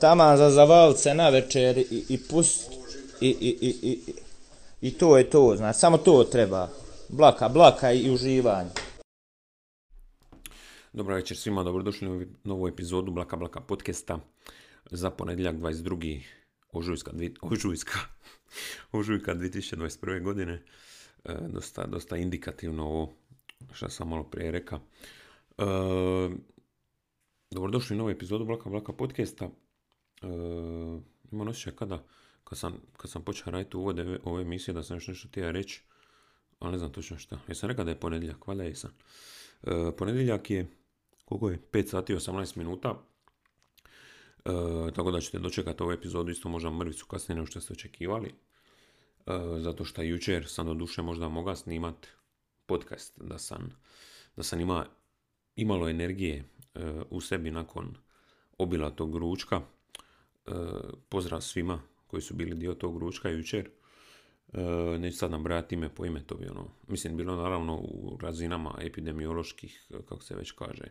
taman za zavalce na večer i, i pust i, i, i, i, i to je to, znači, samo to treba. Blaka, blaka i uživanje. Dobro večer svima, dobrodošli u novu epizodu Blaka Blaka podcasta za ponedjeljak 22. ožujska, ožujska, ožujka 2021. godine. E, dosta, dosta indikativno ovo što sam malo prije rekao. E, dobrodošli u novu epizodu Blaka Blaka podcasta. E, imam osjećaj kada, kad sam, kad sam počeo raditi uvode ove, ove emisije da sam još nešto htio reći, ali ne znam točno šta. Jesam rekao da je ponedjeljak, valjda jesam. E, ponedjeljak je, koliko je? 5 sati i 18 minuta. E, tako da ćete dočekati ovu epizodu isto možda mrvicu kasnije nego što ste očekivali. E, zato što jučer sam do duše možda mogao snimat podcast da sam, da sam ima, imalo energije u sebi nakon obila tog ručka. E, pozdrav svima koji su bili dio tog ručka jučer. E, neću sad nabrajati ime po ime, to bi ono, mislim, bilo naravno u razinama epidemioloških, kako se već kaže,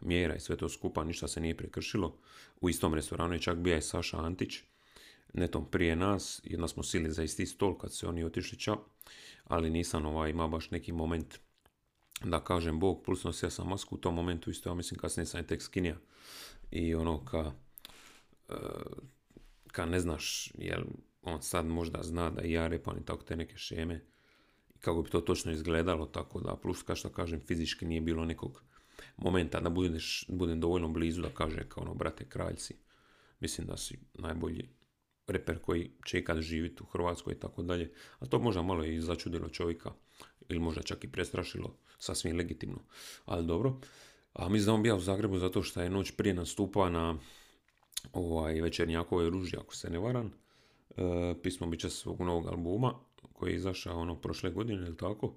mjera i sve to skupa, ništa se nije prekršilo. U istom restoranu je čak bio i Saša Antić, netom prije nas, jedna smo sili za isti stol kad su oni otišli ča, ali nisam ovaj, ima baš neki moment da kažem Bog, plus nosio sam masku u tom momentu isto, ja mislim kasnije sam je tek skinija i ono ka, e, ka ne znaš, jel on sad možda zna da i ja repam i tako te neke šeme kako bi to točno izgledalo, tako da plus kao što kažem fizički nije bilo nekog momenta da budeš, budem dovoljno blizu da kaže kao ono brate kraljci, mislim da si najbolji reper koji će ikad živjeti u Hrvatskoj i tako dalje, a to možda malo i začudilo čovjeka ili možda čak i prestrašilo, sasvim legitimno, ali dobro. A da on bio u Zagrebu zato što je noć prije nastupao na ovaj, večernjakove ruži, ako se ne varam, e, pismo biće svog novog albuma koji je izašao ono prošle godine ili tako,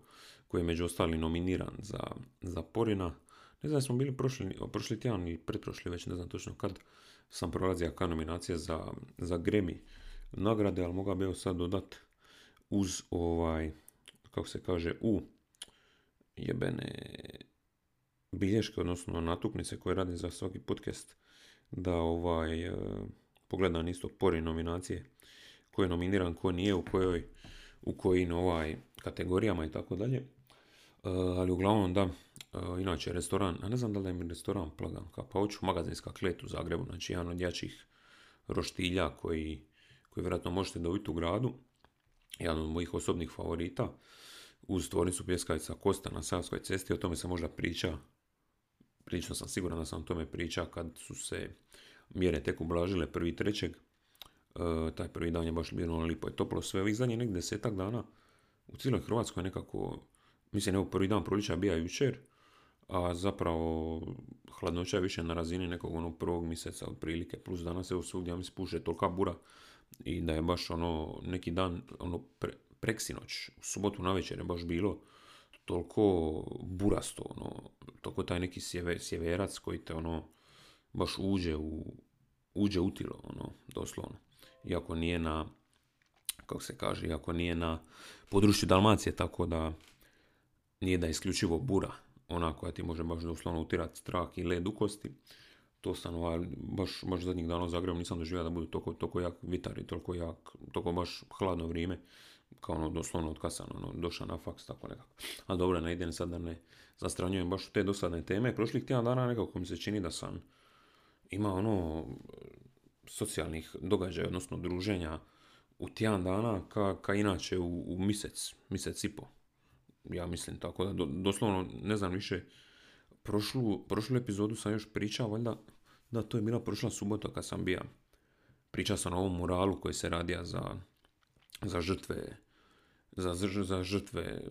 koji je među ostali nominiran za, za Porina. Ne znam, smo bili prošli, prošli tjedan ili pretprošli, već ne znam točno kad sam prolazio ka nominacije za, za Grammy nagrade, ali mogao bi evo sad dodat uz ovaj, kako se kaže, u jebene bilješke, odnosno natuknice koje radim za svaki podcast, da ovaj, e, pogledam isto pori nominacije, ko je nominiran, ko nije, u kojoj, u kojim ovaj, kategorijama i tako dalje. E, ali uglavnom da, e, inače restoran, a ne znam da li je mi restoran plagan, ka pa hoću magazinska klet u Zagrebu, znači jedan od jačih roštilja koji, koji vjerojatno možete dobiti u gradu, jedan od mojih osobnih favorita, uz tvornicu pjeskavica Kosta na Savskoj cesti, o tome se možda priča, prilično sam siguran da sam o tome priča kad su se mjere tek ublažile prvi trećeg, E, taj prvi dan je baš bilo ono lipo i toplo sve, ovih zadnjih nekih desetak dana u cijeloj Hrvatskoj nekako, mislim evo prvi dan prolića bija jučer, a zapravo hladnoća je više na razini nekog onog prvog mjeseca otprilike, plus danas evo svugdje mi spuše tolika bura i da je baš ono neki dan, ono pre, preksinoć, u subotu na večer je baš bilo toliko burasto, ono, toliko taj neki sjeve, sjeverac koji te ono baš uđe u, uđe u tilo, ono, doslovno. Iako nije na, kako se kaže, iako nije na području Dalmacije, tako da nije da isključivo bura, ona koja ti može baš doslovno utirati strah i led u kosti. To sam ovaj, baš, baš zadnjih dana u Zagrebu nisam doživio da bude toliko, toliko jak vitar i toliko jak, toliko baš hladno vrijeme, kao ono doslovno sam ono, došao na faks, tako nekako. A dobro, ne idem sad da ne zastranjujem baš u te dosadne teme. Prošlih tjedan dana nekako mi se čini da sam ima ono socijalnih događaja, odnosno druženja u tjedan dana ka, ka inače u, u mjesec, mjesec i po. Ja mislim tako da do, doslovno ne znam više prošlu, prošlu epizodu sam još pričao, valjda da to je bila prošla subota kad sam bio. Pričao sam o ovom muralu koji se radija za, za žrtve za, za žrtve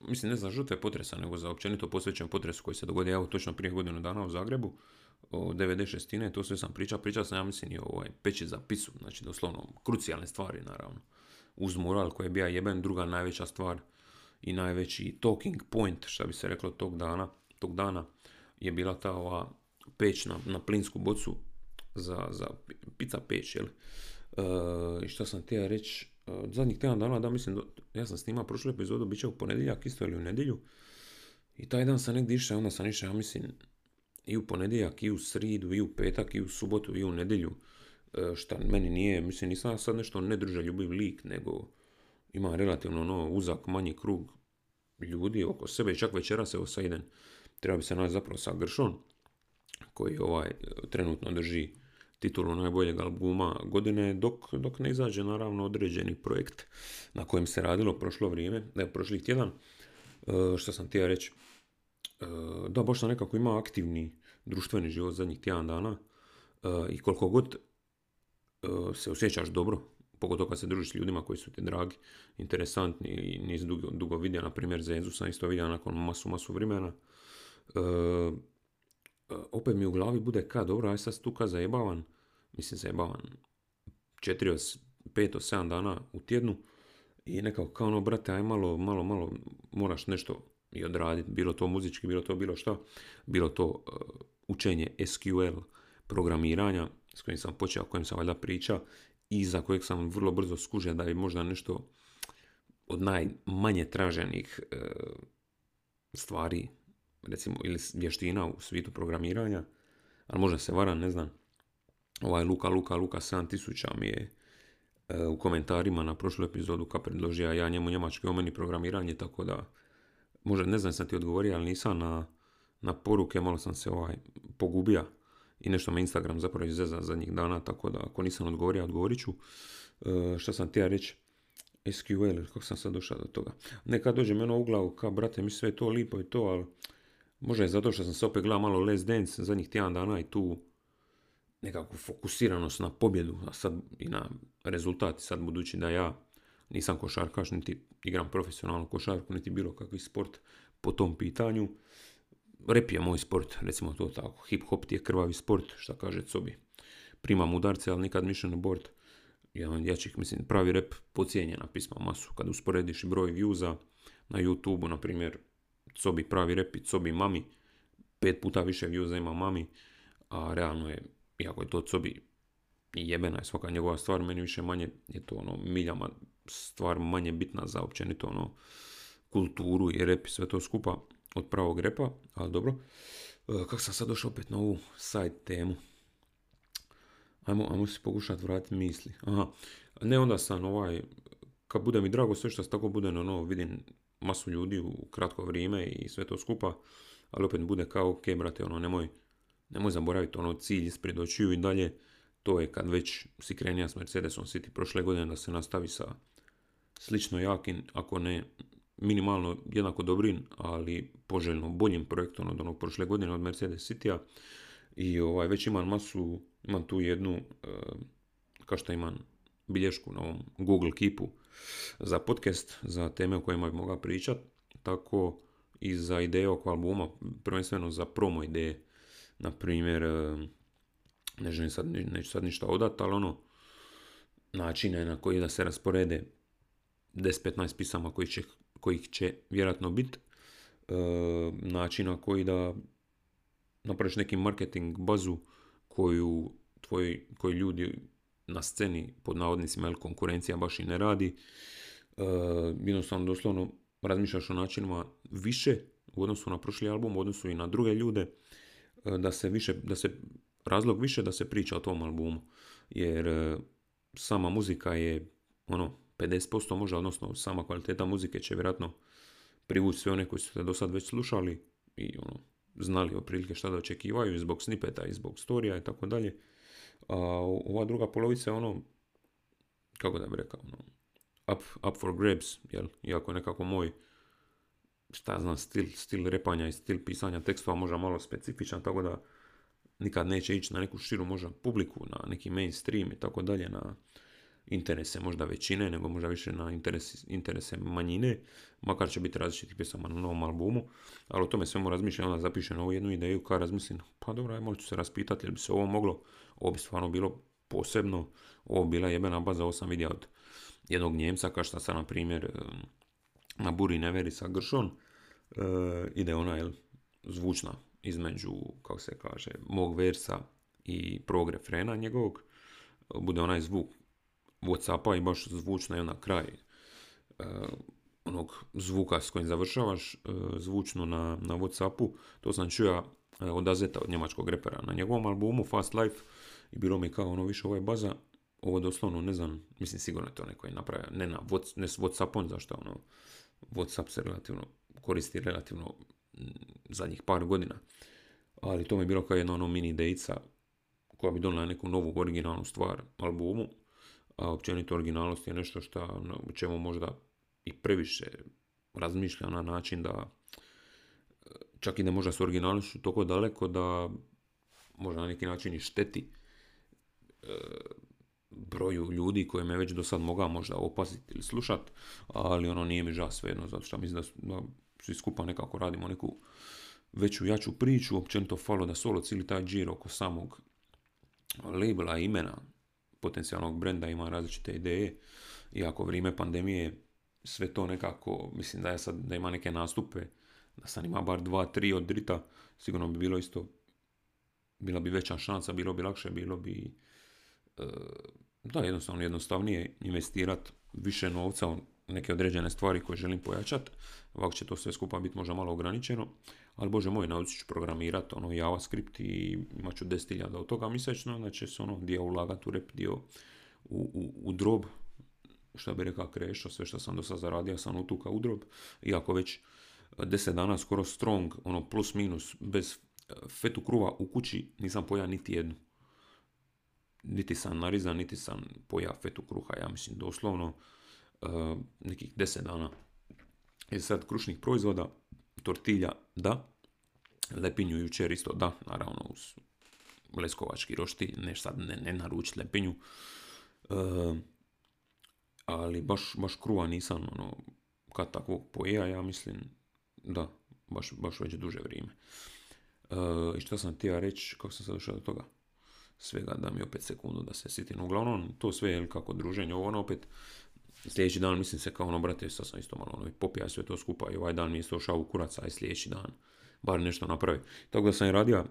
mislim ne za žrtve potresa, nego za općenito posvećen potres koji se dogodio evo točno prije godinu dana u Zagrebu o 96. to sve sam pričao, pričao sam ja mislim i o ovaj, peći za pisu, znači doslovno krucijalne stvari naravno. Uz mural koji je bio jeben, druga najveća stvar i najveći talking point, što bi se reklo tog dana, tog dana je bila ta ova peć na, na plinsku bocu za, za pizza peć, jel? E, I šta sam htio reći, e, zadnjih tjedan dana, da mislim, do- ja sam snimao prošlu epizodu, bit će u ponedjeljak isto ili u nedjelju. I taj dan sam negdje išao, onda sam išao, ja mislim, i u ponedjeljak, i u sridu, i u petak, i u subotu, i u nedjelju e, šta meni nije, mislim nisam sad nešto ljubiv lik, nego ima relativno ono uzak, manji krug ljudi oko sebe, čak večera se osajden, treba bi se naći zapravo sa Gršon, koji ovaj trenutno drži titulu najboljeg albuma godine, dok, dok ne izađe naravno određeni projekt na kojem se radilo prošlo vrijeme, ne, prošlih tjedan, e, što sam htio reći, e, da, baš sam nekako ima aktivni društveni život zadnjih tjedan dana. E, i koliko god se osjećaš dobro, pogotovo kad se družiš s ljudima koji su ti dragi, interesantni i nisi dugo, dugo vidio, na primjer Zenzu sam isto vidio nakon masu, masu vremena, opet mi u glavi bude ka, dobro, aj sad stuka zajebavan, mislim zajebavan, 4 5 7 dana u tjednu i nekako kao ono, brate, aj malo, malo, malo, moraš nešto i odraditi, bilo to muzički, bilo to bilo šta, bilo to uh, učenje SQL programiranja s kojim sam počeo, o kojem sam valjda priča i za kojeg sam vrlo brzo skužio da je možda nešto od najmanje traženih uh, stvari recimo, ili vještina u svijetu programiranja, ali možda se varam, ne znam. Ovaj Luka, Luka, Luka 7000 mi je e, u komentarima na prošlu epizodu kad predložio ja njemu njemački o meni programiranje, tako da možda ne znam sam ti odgovorio, ali nisam na, na poruke, malo sam se ovaj pogubio i nešto me Instagram zapravo izveza zadnjih dana, tako da ako nisam odgovorio, odgovorit ću. E, što sam htio reći? SQL, kako sam sad došao do toga? Nekad dođe meno u glavu, kao brate, mi sve to lipo i to, ali Možda je zato što sam se opet gledao malo Les Dance zadnjih tjedan dana i tu nekakvu fokusiranost na pobjedu, a sad i na rezultati, sad budući da ja nisam košarkaš, niti igram profesionalnu košarku, niti bilo kakvi sport po tom pitanju. Rep je moj sport, recimo to tako. Hip hop ti je krvavi sport, šta kaže Cobi. Primam udarce, ali nikad mission board. Jedan jačih, mislim, pravi rep pocijenjena pisma masu. Kad usporediš broj viewza na YouTube, na primjer, Cobi pravi repit, Cobi mami, pet puta više views ima mami, a realno je, iako je to Cobi jebena je svaka njegova stvar, meni više manje je to ono miljama stvar manje bitna za općenito ono kulturu i rep i sve to skupa od pravog repa, ali dobro. E, kako sam sad došao opet na ovu side temu? Ajmo, ajmo si pokušati vratiti misli. Aha, ne onda sam ovaj, kad bude mi drago sve što tako bude, ono, vidim masu ljudi u kratko vrijeme i sve to skupa, ali opet bude kao, ok, brate, ono, nemoj, nemoj zaboraviti ono cilj ispred očiju i dalje, to je kad već si krenija s Mercedesom City prošle godine da se nastavi sa slično jakim, ako ne minimalno jednako dobrim, ali poželjno boljim projektom od onog prošle godine od Mercedes Citya. I ovaj, već imam masu, imam tu jednu, e, kao što imam bilješku na ovom Google Keepu za podcast, za teme o kojima bi mogao pričat, tako i za ideje oko albuma, prvenstveno za promo ideje. Na primjer, e, ne želim sad, neću sad ništa odat, ali ono, načine na koji da se rasporede 10-15 pisama koji će, kojih će vjerojatno biti, e, način na koji da napraviš neki marketing bazu koju tvoji, koji ljudi na sceni pod navodnicima jer konkurencija baš i ne radi. E, jednostavno doslovno razmišljaš o načinima više u odnosu na prošli album, u odnosu i na druge ljude, e, da se više, da se razlog više da se priča o tom albumu. Jer e, sama muzika je ono 50% možda, odnosno sama kvaliteta muzike će vjerojatno privući sve one koji su te do sad već slušali i ono, znali otprilike šta da očekivaju zbog snipeta i zbog storija i tako dalje. A ova druga polovica je ono, kako da bi rekao, ono, up, up for grabs, jel? Iako nekako moj, šta znam, stil, stil repanja i stil pisanja tekstova možda malo specifičan, tako da nikad neće ići na neku širu možda publiku, na neki mainstream i tako dalje, na interese možda većine, nego možda više na interese, interese manjine, makar će biti različitih pjesama na novom albumu, ali o tome svemu razmišljam, onda zapišem ovu jednu ideju kada razmislim, pa dobro, ajmo ću se raspitati, jel bi se ovo moglo, ovo bi stvarno bilo posebno, ovo bila jebena baza, ovo sam vidio od jednog Njemca, kao što sam, na primjer, na Buri Neveri sa Gršon, e, ide ona, jel, zvučna između, kako se kaže, mog versa i prvog refrena njegovog, bude onaj zvuk Whatsappa i baš zvučno je na kraj uh, onog zvuka s kojim završavaš, uh, zvučno na, na Whatsappu. To sam čuo uh, od Azeta, od njemačkog repera. Na njegovom albumu Fast Life i bilo mi kao ono više ovo je baza, ovo doslovno ne znam, mislim sigurno je to neko je napravio, ne, na, ne s Whatsappom, zašto ono, Whatsapp se relativno koristi relativno zadnjih par godina. Ali to mi je bilo kao jedna ono mini idejica koja bi donijela neku novu originalnu stvar albumu, općenito originalnost je nešto što čemu možda i previše razmišlja na način da čak i ne možda s originalnošću toliko daleko da možda na neki način i šteti e, broju ljudi koje me već do sad mogao možda opaziti ili slušat, ali ono nije mi žao svejedno, zato što mislim da, da svi skupa nekako radimo neku veću, jaču priču, općenito falo da solo cijeli taj džir oko samog labela, imena, potencijalnog brenda ima različite ideje, iako vrijeme pandemije sve to nekako, mislim da je sad, da ima neke nastupe, da sam ima bar dva, tri od drita, sigurno bi bilo isto, bila bi veća šansa, bilo bi lakše, bilo bi e, da, jednostavno jednostavnije investirati više novca u neke određene stvari koje želim pojačati. Ovako će to sve skupa biti možda malo ograničeno, ali bože moj, naučit ću programirati ono JavaScript i imat ću 10.000 od toga mjesečno, onda će se ono dio ulagati u rep, dio u, u, u drob, što bi rekao krešo, sve što sam do sad zaradio sam utuka u drob, iako već 10 dana skoro strong, ono plus minus, bez e, fetu kruva u kući nisam pojao niti jednu niti sam narizan, niti sam pojao fetu kruha, ja mislim doslovno uh, nekih deset dana. I sad krušnih proizvoda, tortilja da, lepinju jučer isto da, naravno uz leskovački rošti, ne sad ne, ne naručiti lepinju, uh, ali baš, baš kruva nisam ono, kad takvog pojeja, ja mislim da, baš, baš već duže vrijeme. Uh, I što sam htio reći, kako sam se došao do toga? svega da mi opet sekundu da se sitim. Uglavnom, to sve je kako druženje, ovo ono opet sljedeći dan mislim se kao ono, brate, sad sam isto malo ono, popija sve to skupa i ovaj dan mi je isto šao u kurac, i sljedeći dan bar nešto napravi. Tako da sam i radio,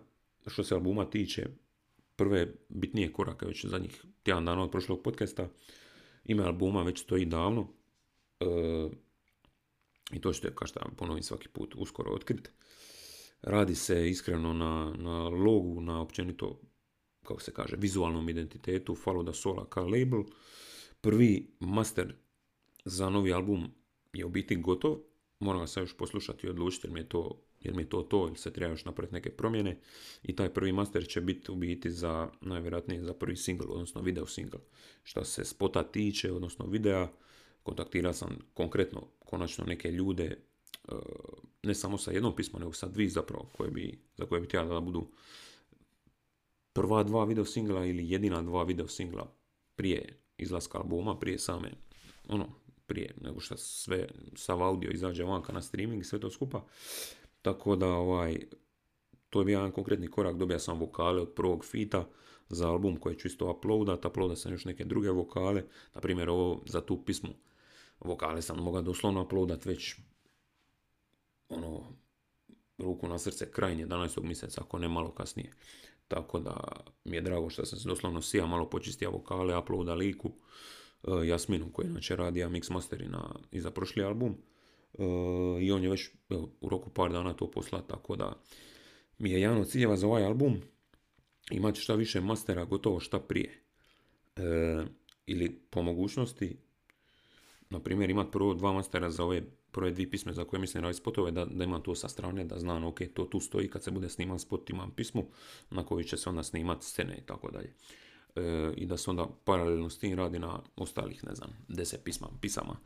što se albuma tiče, prve bitnije korake već zadnjih tjedan dana od prošlog podcasta, ime albuma već stoji davno, e, i to ćete, kao što ponovim svaki put, uskoro otkriti. Radi se iskreno na, na logu, na općenito kako se kaže, vizualnom identitetu Follow da Sola kao label. Prvi master za novi album je u biti gotov. Moram ga sad još poslušati i odlučiti jer mi je to, jer mi je to to ili se treba još napraviti neke promjene. I taj prvi master će biti u biti za, najvjerojatnije za prvi single, odnosno video single. Što se spota tiče, odnosno videa, kontaktirao sam konkretno, konačno neke ljude, e, ne samo sa jednom pismom, nego sa dvije zapravo, koje bi, za koje bi htjela da budu prva dva video singla ili jedina dva video singla prije izlaska albuma, prije same, ono, prije nego što sve, sav audio izađe vanka na streaming, sve to skupa. Tako da, ovaj, to je bio jedan konkretni korak, dobija sam vokale od prvog fita za album koji ću isto uploadat, uploadat sam još neke druge vokale, na primjer ovo za tu pismu, vokale sam mogao doslovno uploadat već ono, ruku na srce kraj 11. mjeseca, ako ne malo kasnije. Tako da mi je drago što sam se doslovno sija malo počistio vokale, uploada liku uh, Jasminu koji inače radi mix masteri na, i za prošli album. Uh, I on je već u roku par dana to poslao, tako da mi je jedan od ciljeva za ovaj album imati šta više mastera gotovo šta prije. Uh, ili po mogućnosti, na primjer, imati prvo dva mastera za ove prve dvije pisme za koje mislim raditi spotove, da, da imam to sa strane, da znam, ok, to tu stoji, kad se bude sniman spot imam pismu na koji će se onda snimati scene i tako dalje. E, I da se onda paralelno s tim radi na ostalih, ne znam, deset pisma, pisama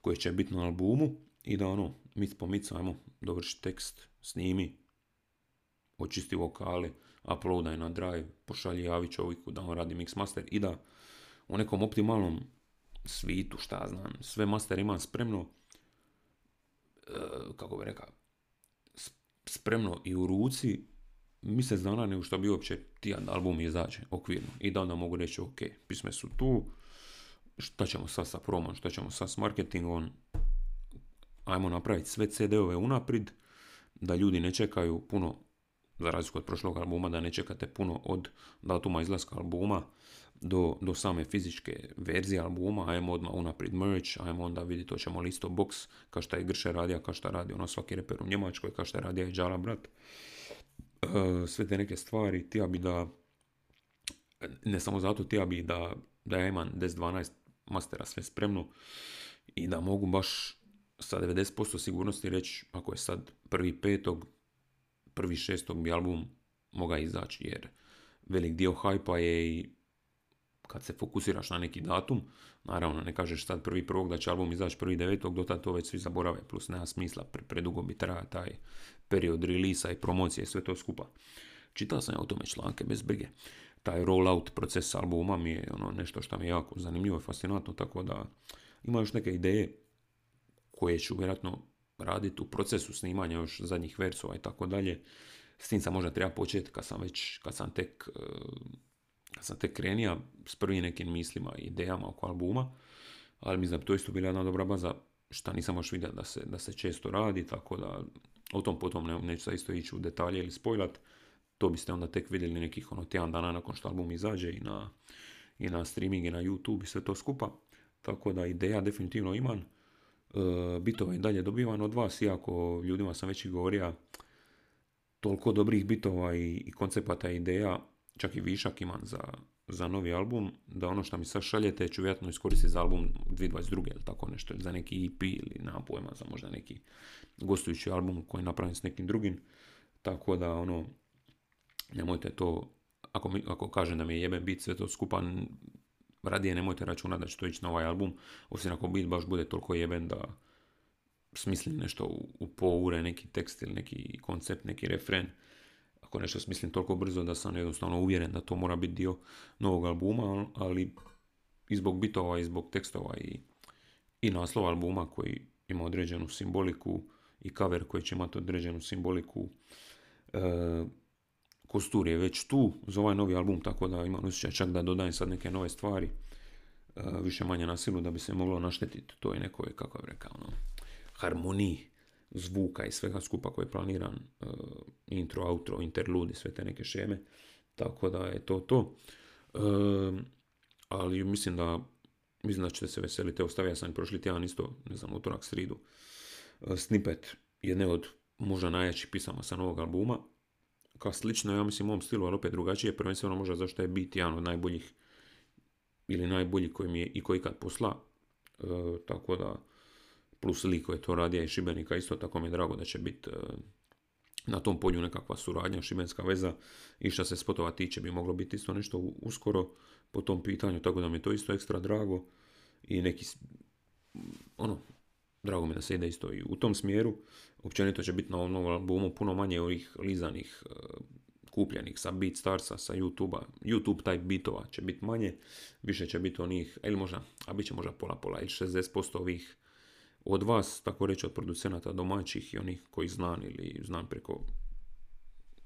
koje će biti na albumu i da ono, mic po mic, ajmo dovrši tekst, snimi, očisti vokale, uploadaj na drive, pošalji javi čovjeku da on radi mix master i da u nekom optimalnom svitu, šta znam, sve master ima spremno, kako bi rekao, spremno i u ruci mjesec dana nego što bi uopće tijan album izađe okvirno. I da onda mogu reći, ok, pisme su tu, šta ćemo sad sa promom, šta ćemo sad s marketingom, ajmo napraviti sve CD-ove unaprijed, da ljudi ne čekaju puno, za razliku od prošlog albuma, da ne čekate puno od datuma izlaska albuma, do, do same fizičke verzije albuma, ajmo odmah unaprijed merch, ajmo onda vidjeti, ćemo listo box, kao što je Grše radio, kao što radi ono svaki reper u Njemačkoj, kao što je radio i Džala brat. E, sve te neke stvari, tija bi da ne samo zato tija bi da, da ja imam 10-12 mastera sve spremno i da mogu baš sa 90% sigurnosti reći ako je sad prvi petog, prvi šestog bi album moga izaći jer velik dio hajpa je i kad se fokusiraš na neki datum, naravno ne kažeš sad prvi prvog da će album izaći prvi devetog, do tada to već svi zaborave, plus nema smisla, predugo bi traja taj period relisa i promocije, sve to skupa. Čitao sam ja o tome članke bez brige. Taj rollout proces albuma mi je ono nešto što mi je jako zanimljivo i fascinantno, tako da ima još neke ideje koje ću vjerojatno raditi u procesu snimanja još zadnjih versova i tako dalje. S tim sam možda treba početi kad sam već, kad sam tek, eh, sam tek krenija s prvim nekim mislima i idejama oko albuma, ali mislim da bi to isto bila jedna dobra baza šta nisam još vidio da se, da se često radi, tako da o tom potom ne, neću sad isto ići u detalje ili spojlat, to biste onda tek vidjeli nekih ono tjedan dana nakon što album izađe i na, i na streaming i na YouTube i sve to skupa, tako da ideja definitivno imam, e, bitova i dalje dobivam od vas, iako ljudima sam već i govorio, toliko dobrih bitova i, i koncepata i ideja, čak i višak imam za, za novi album, da ono što mi sad šaljete ću vjerojatno iskoristiti za album 2022. ili tako nešto, za neki EP ili na pojma, za možda neki gostujući album koji je napravljen s nekim drugim. Tako da ono, nemojte to, ako, mi, ako kažem da mi je jeben bit sve to skupa, radije nemojte računati da će to ići na ovaj album, osim ako bit baš bude toliko jeben da smislim nešto u, u po ure, neki tekst ili neki koncept, neki refren, ako nešto smislim toliko brzo da sam jednostavno uvjeren da to mora biti dio novog albuma, ali i zbog bitova i zbog tekstova i, i naslova albuma koji ima određenu simboliku i cover koji će imati određenu simboliku. E, kostur je već tu za ovaj novi album, tako da imam osjećaj čak da dodajem sad neke nove stvari, e, više manje na silu da bi se moglo naštetiti toj nekoj, kako je rekao, ono, harmoniji zvuka i svega skupa koji je planiran, uh, intro, outro, interlude sve te neke šeme, tako da je to to. Uh, ali mislim da mislim da ćete se veseliti. Evo sam prošli tjedan isto, ne znam, utorak, sridu, uh, snippet jedne od možda najjačih pisama sa novog albuma. Kao slično, ja mislim, u mom stilu, ali opet drugačije, prvenstveno možda zašto je bit jedan od najboljih ili najbolji koji mi je i koji kad posla. Tako da plus liko je to radija i Šibenika, isto tako mi je drago da će biti e, na tom polju nekakva suradnja, šibenska veza i što se spotova tiče bi moglo biti isto nešto uskoro po tom pitanju, tako da mi je to isto ekstra drago i neki, ono, drago mi da se ide isto i u tom smjeru. Općenito će biti na ovom albumu puno manje ovih lizanih e, kupljenih sa Beatstarsa, sa YouTube-a. YouTube type bitova će biti manje, više će biti onih, ili možda, a bit će možda pola pola, ili 60% ovih od vas, tako reći od producenata domaćih i onih koji znam ili znam preko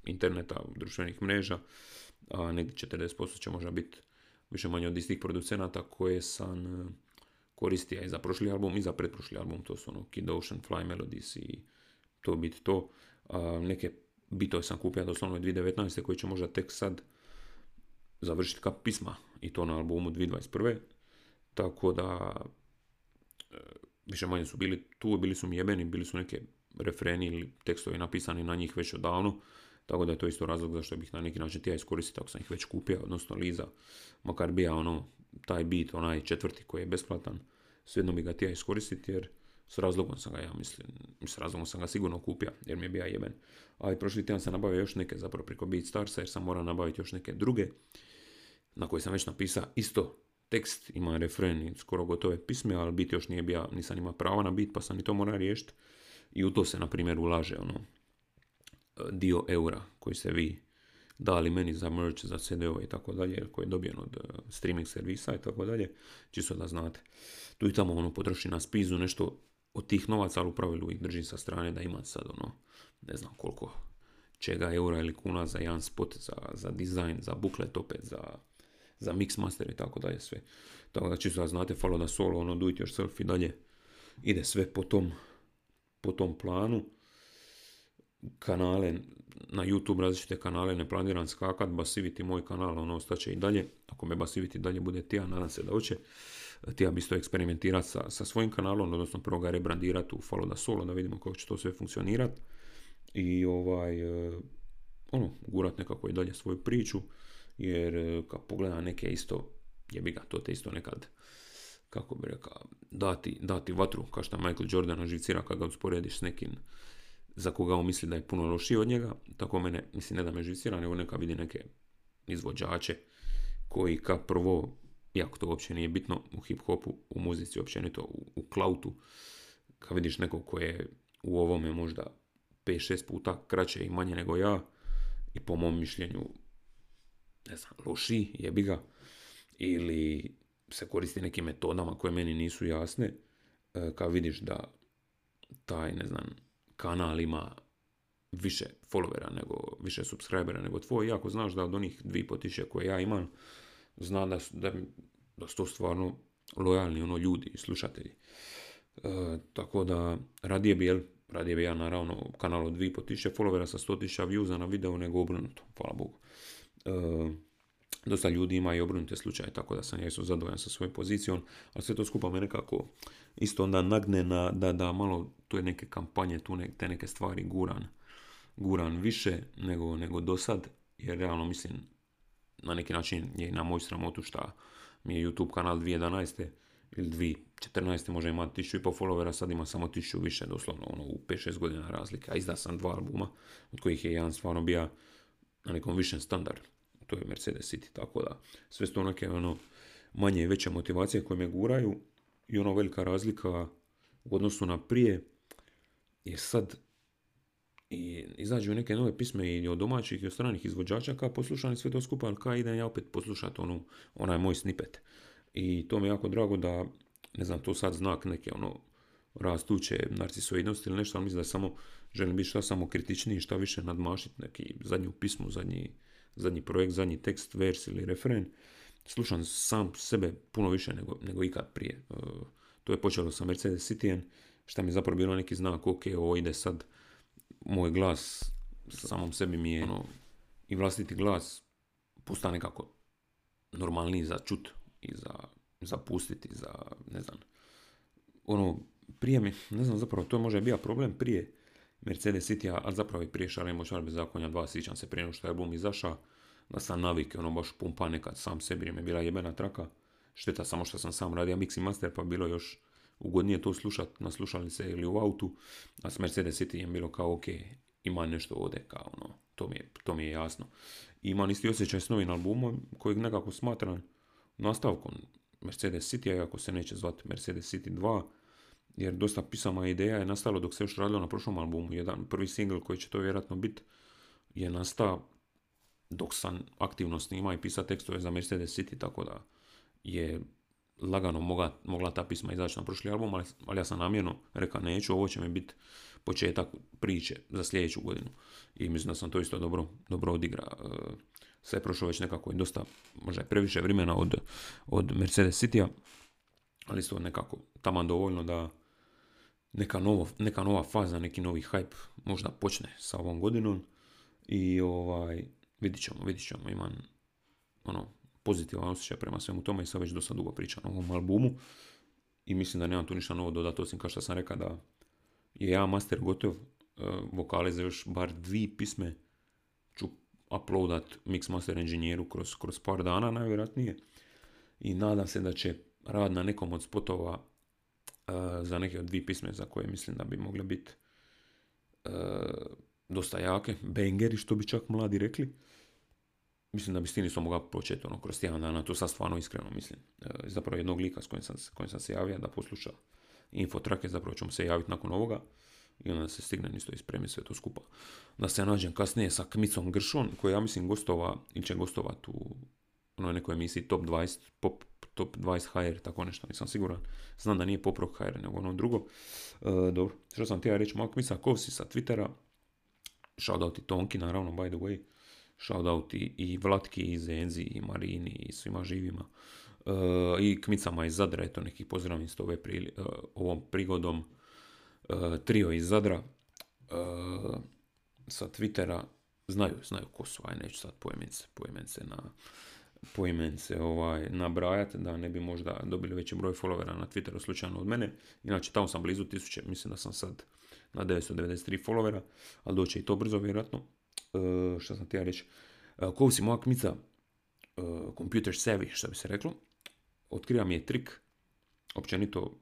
interneta, društvenih mreža, a negdje 40% će možda biti više manje od istih producenata koje sam e, koristio i za prošli album i za pretprošli album, to su ono Kid Ocean, Fly Melodies i to biti to. A, neke bitove sam kupio doslovno 2019. koji će možda tek sad završiti kao pisma i to na albumu 2021. Tako da e, više manje su bili tu, bili su mjebeni, bili su neke refreni ili tekstovi napisani na njih već odavno, tako da je to isto razlog zašto bih na neki način tija iskoristiti ako sam ih već kupio, odnosno Liza, makar bija ono, taj beat, onaj četvrti koji je besplatan, svejedno bi ga tija iskoristiti jer s razlogom sam ga, ja mislim, s razlogom sam ga sigurno kupio jer mi je bio jeben. A i prošli tjedan sam nabavio još neke zapravo preko Beatstarsa jer sam morao nabaviti još neke druge na koje sam već napisao isto tekst, ima refren i skoro gotove pisme, ali bit još nije bio, nisam imao prava na bit, pa sam i to morao riješiti. I u to se, na primjer, ulaže ono, dio eura koji se vi dali meni za merch, za CD-ove i tako dalje, koji je dobijen od uh, streaming servisa i tako dalje, čisto da znate. Tu i tamo ono potroši na spizu nešto od tih novaca, ali u pravilu ih držim sa strane da ima sad ono, ne znam koliko čega eura ili kuna za jedan spot, za, za dizajn, za buklet opet, za za mix master i tako dalje sve. Tako da čisto da znate, follow da solo, ono do it yourself i dalje ide sve po tom, po tom planu. Kanale, na YouTube različite kanale, ne planiram skakat, Basiviti moj kanal, ono ostaće i dalje. Ako me Basiviti dalje bude tija, nadam se da hoće. Tija bi isto eksperimentirati sa, sa svojim kanalom, odnosno prvo ga rebrandirati u Follow da Solo, da vidimo kako će to sve funkcionirati. I ovaj, e, ono, gurat nekako i dalje svoju priču jer e, kad pogledam neke isto, jebi ga, to te isto nekad, kako bi rekao, dati, dati vatru, kao što Michael Jordan živcira kad ga usporediš s nekim za koga on misli da je puno lošiji od njega, tako mene, mislim, ne da me živcira, nego neka vidi neke izvođače koji ka prvo, iako to uopće nije bitno u hip-hopu, u muzici općenito, u, u klautu, kad vidiš nekog ko je u ovome možda 5-6 puta kraće i manje nego ja i po mom mišljenju ne znam, loši, jebi ga, ili se koristi nekim metodama koje meni nisu jasne, e, kad vidiš da taj, ne znam, kanal ima više followera nego, više subscribera nego tvoj, iako znaš da od onih 2500 koje ja imam, zna da, da, su to stvarno lojalni ono ljudi i slušatelji. E, tako da radije bi, jel, radije bi ja naravno kanal od 2500 followera sa 100.000 viewza na video nego obrnuto, hvala Bogu. E, dosta ljudi ima i obrnute slučaje, tako da sam ja isto zadovoljan sa svojom pozicijom, ali sve to skupa me nekako isto onda nagne na, da, da malo tu je neke kampanje, tu ne, te neke stvari guran, guran više nego, nego do sad, jer realno mislim na neki način je na moju sramotu šta mi je YouTube kanal 2011. ili 2014. može imati 1500 followera, sad ima samo 1000 više, doslovno ono, u 5-6 godina razlike. A izda sam dva albuma, od kojih je jedan stvarno bio na nekom višem standardu. To je Mercedes City, tako da sve su to neke ono, manje i veće motivacije koje me guraju i ono velika razlika u odnosu na prije je sad i izađu neke nove pisme i od domaćih i od stranih izvođača kao poslušam sve to skupa, ali kao idem ja opet poslušati onu, onaj moj snippet. I to mi je jako drago da, ne znam, to sad znak neke ono rastuće narcisoidnosti ili nešto, ali mislim da samo želim biti šta samo kritičniji, šta više nadmašiti neki zadnju pismu, zadnji, zadnji projekt, zadnji tekst, vers ili refren. Slušam sam sebe puno više nego, nego ikad prije. E, to je počelo sa Mercedes Cityen, šta mi je zapravo bilo neki znak, ok, ovo ide sad moj glas samom sebi mi je ono, i vlastiti glas postane nekako normalniji za čut i za, za pustiti, za ne znam. Ono, prije mi, ne znam zapravo, to je možda bio problem prije Mercedes City, a zapravo i prije Šaremo Šar bez zakonja dva, sjećam se prije što je album izašao, da sam navike, ono baš pumpa nekad sam sebi, je bila jebena traka. Šteta samo što sam sam radio mix i master, pa bilo još ugodnije to slušat na slušalice ili u autu, a s Mercedes City je bilo kao ok, ima nešto ovdje, kao ono, to mi je, to mi je jasno. I imam isti osjećaj s novim albumom kojeg nekako smatram nastavkom Mercedes City, ako se neće zvati Mercedes City 2, jer dosta pisama ideja je nastalo dok se još radilo na prošlom albumu. Jedan prvi single koji će to vjerojatno biti je nastao dok sam aktivno snima i pisao tekstove za Mercedes City, tako da je lagano mogla, mogla ta pisma izaći na prošli album, ali, ali ja sam namjerno rekao neću, ovo će mi biti početak priče za sljedeću godinu. I mislim da sam to isto dobro, dobro odigra. E, sve je prošlo već nekako i dosta, možda je previše vremena od, od Mercedes City-a, ali isto nekako taman dovoljno da neka, novo, neka nova faza, neki novi hype možda počne sa ovom godinom i ovaj, vidit ćemo, vidit ćemo, imam ono, pozitivan osjećaj prema svemu tome i sad već dosta dugo pričam o ovom albumu i mislim da nemam tu ništa novo dodati osim kao što sam rekao da je ja master gotov, e, vokale za još bar dvi pisme ću uploadat Mix Master Engineeru kroz, kroz par dana najvjerojatnije i nadam se da će rad na nekom od spotova za neke od dvije pisme za koje mislim da bi mogle biti uh, dosta jake, bangeri što bi čak mladi rekli mislim da bi s tim mogao početi ono, kroz tjedan dana, to sad stvarno iskreno mislim. E, zapravo jednog lika s kojim sam, kojim sam se javio da posluša info trake, zapravo ćemo se javiti nakon ovoga i onda se stigne isto ispremi sve to skupa. Da se nađem kasnije sa Kmicom Gršon, koji ja mislim gostova, ili će gostovat u onoj nekoj emisiji Top 20, pop, Top 20 HR, tako nešto, nisam siguran. Znam da nije Pop Rock HR, nego ono drugo. E, dobro, što sam htio reći, malo Kmica Kovsi sa Twittera, shoutout i Tonki, naravno, by the way, shoutout i, i Vlatki, i Zenzi, i Marini, i svima živima. E, I Kmicama iz Zadra, eto nekih pozdravim s ove prili, e, ovom prigodom. E, trio iz Zadra sa Twittera, znaju, znaju ko su, aj neću sad poimence, poimence na poimence ovaj, nabrajati, da ne bi možda dobili veći broj followera na Twitteru slučajno od mene. Inače, tamo sam blizu tisuće, mislim da sam sad na 993 followera, ali doće i to brzo vjerojatno. E, što sam ti ja reći, e, Kovsi, moja kmica, computer savvy, što bi se reklo, otkriva mi je trik, općenito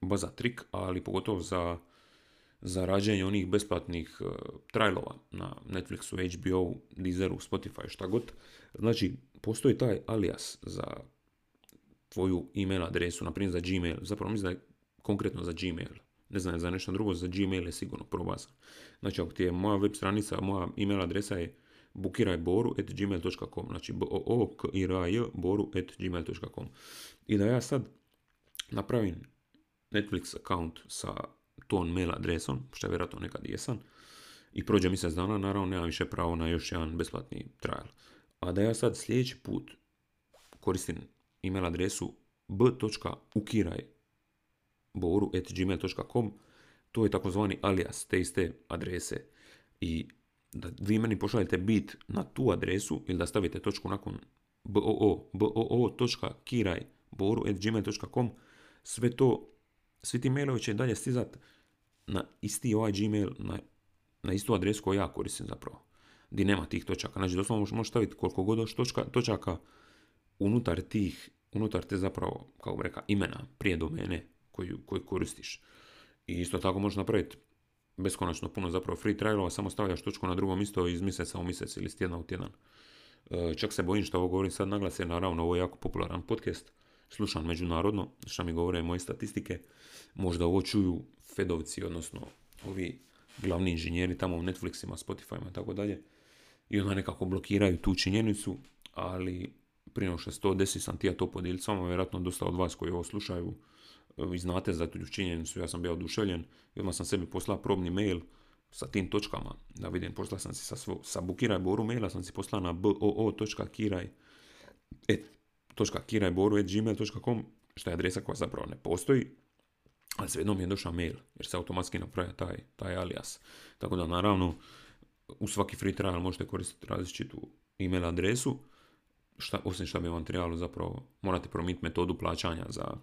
baza trik, ali pogotovo za, za rađenje onih besplatnih uh, trailova na Netflixu, HBO, Deezeru, Spotify, šta god. Znači, postoji taj alias za tvoju email adresu, na primjer za Gmail, zapravo mislim da je konkretno za Gmail, ne znam za nešto drugo, za Gmail je sigurno probao sam. Znači ako ti je moja web stranica, moja email adresa je bukirajboru.gmail.com znači b o o k i r a j boru.gmail.com i da ja sad napravim Netflix account sa tom mail adresom, što je vjerojatno nekad jesam, i prođe mjesec dana, naravno nemam više pravo na još jedan besplatni trial. A da ja sad sljedeći put koristim email adresu b.ukiraj.boru.gmail.com to je takozvani alias te iste adrese i da vi meni pošaljete bit na tu adresu ili da stavite točku nakon boo, boo.kiraj.boru.gmail.com sve to, svi ti mailovi će dalje stizat na isti ovaj Gmail, na, na istu adresu koju ja koristim zapravo. Di nema tih točaka. Znači doslovno možeš staviti koliko god točka, točaka unutar tih, unutar te zapravo, kako bi rekao, imena prije domene koju, koju koristiš. I isto tako možeš napraviti beskonačno puno zapravo free trialova, samo stavljaš točku na drugom isto iz mjeseca u mjesec ili iz tjedna u tjedan. E, čak se bojim što ovo govorim sad naglas, jer naravno ovo jako popularan podcast, slušan međunarodno, što mi govore moje statistike. Možda ovo čuju Fedovci, odnosno ovi glavni inženjeri tamo u Netflixima, Spotifyima i tako dalje. I onda nekako blokiraju tu činjenicu, ali prije nego što se to desi sam ti ja to podijeliti s vama, vjerojatno dosta od vas koji ovo slušaju vi znate za tu činjenicu, ja sam bio oduševljen i odmah sam sebi poslao probni mail sa tim točkama, da vidim, poslao sam si sa, svo, sa bukiraj boru maila, sam si poslao na boo.kiraj et, gmail.com što je adresa koja zapravo ne postoji, ali svejedno mi je došao mail, jer se automatski napravlja taj, taj alias. Tako da naravno, u svaki free trial možete koristiti različitu email adresu, šta, osim što bi vam trebalo zapravo, morate promijeniti metodu plaćanja za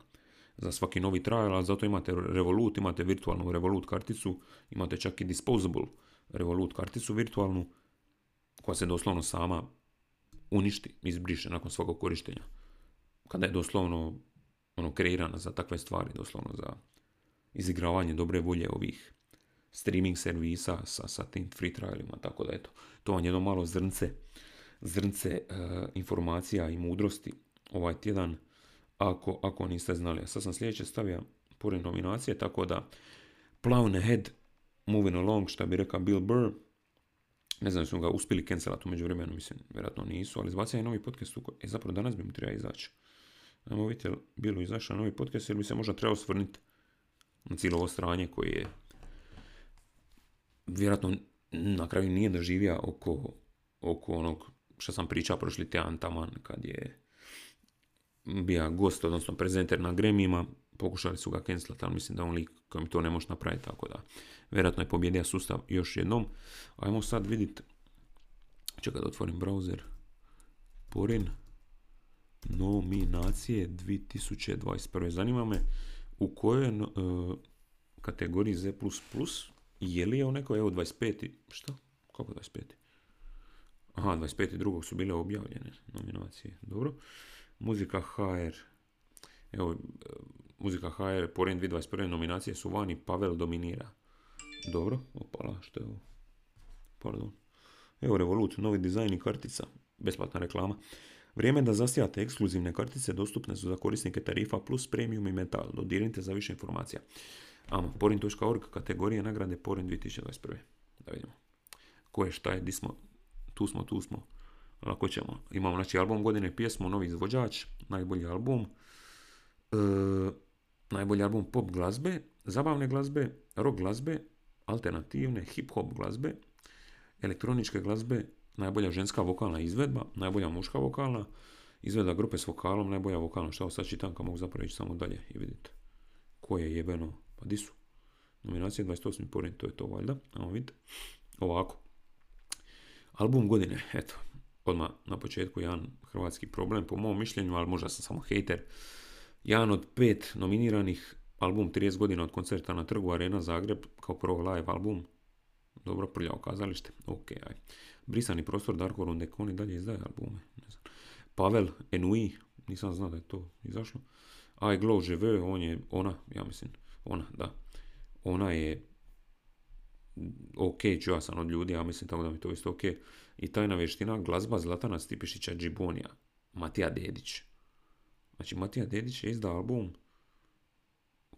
za svaki novi trial, ali zato imate Revolut, imate virtualnu Revolut karticu, imate čak i disposable Revolut karticu virtualnu, koja se doslovno sama uništi, izbriše nakon svakog korištenja. Kada je doslovno ono, kreirana za takve stvari, doslovno za izigravanje dobre volje ovih streaming servisa sa, sa tim free trialima, tako da eto, to vam je jedno malo zrnce, zrnce e, informacija i mudrosti ovaj tjedan ako, ako niste znali. Sad sam sljedeće stavio pored nominacije, tako da Plown Ahead, Moving Along, što bi rekao Bill Burr, ne znam, su ga uspjeli cancelati umeđu vremenu, mislim, vjerojatno nisu, ali izbacio je novi podcast, u e, zapravo danas bi mu trebao izaći. Ajmo vidjeti, bilo izašao novi podcast, jer bi se možda trebao svrniti na cijelo ovo stranje koje je vjerojatno na kraju nije doživio oko, oko onog što sam pričao prošli tjedan taman kad je bija gost, odnosno prezenter na gremijima, pokušali su ga cancelati, ali mislim da on lik kojem to ne može napraviti, tako da vjerojatno je pobjedio sustav još jednom. Ajmo sad vidjeti, čekaj da otvorim browser, porin, nominacije 2021. Zanima me u kojoj uh, kategoriji Z++, je li je u nekoj, evo 25. Što? Kako 25. Aha, 25. drugog su bile objavljene nominacije. Dobro. Muzika HR. Evo, Muzika HR, poren 2021. nominacije su vani, Pavel dominira. Dobro, opala, što je ovo? Pardon. Evo Revolut, novi dizajn i kartica. Besplatna reklama. Vrijeme da zasijate ekskluzivne kartice dostupne su za korisnike tarifa plus premium i metal. Dodirnite za više informacija. Amo, porin.org, kategorije nagrade Porin 2021. Da vidimo. Ko je, šta je, di smo, tu smo, tu smo. Lako ćemo. Imamo znači album godine, pjesmu, novi izvođač, najbolji album, e, najbolji album pop glazbe, zabavne glazbe, rock glazbe, alternativne, hip hop glazbe, elektroničke glazbe, najbolja ženska vokalna izvedba, najbolja muška vokalna, izvedba grupe s vokalom, najbolja vokalna. Šta sad čitam, kad mogu zapravo ići samo dalje i vidite. Ko je jebeno? Pa di su? Nominacija 28. porin, to je to valjda. Ajmo vidite. Ovako. Album godine, eto, odmah na početku jedan hrvatski problem po mom mišljenju, ali možda sam samo hejter. Jedan od pet nominiranih album 30 godina od koncerta na trgu Arena Zagreb kao prvo live album. Dobro, prljao kazalište. Ok, aj. Brisani prostor Darko Rundekoni dalje izdaje albume. Ne znam. Pavel Enui, nisam znao da je to izašlo. I Glow Žive, on je, ona, ja mislim, ona, da. Ona je ok, čuo sam od ljudi, ja mislim tako da mi to isto ok. I tajna vještina, glazba Zlatana Stipišića Džibonija, Matija Dedić. Znači, Matija Dedić je izdao album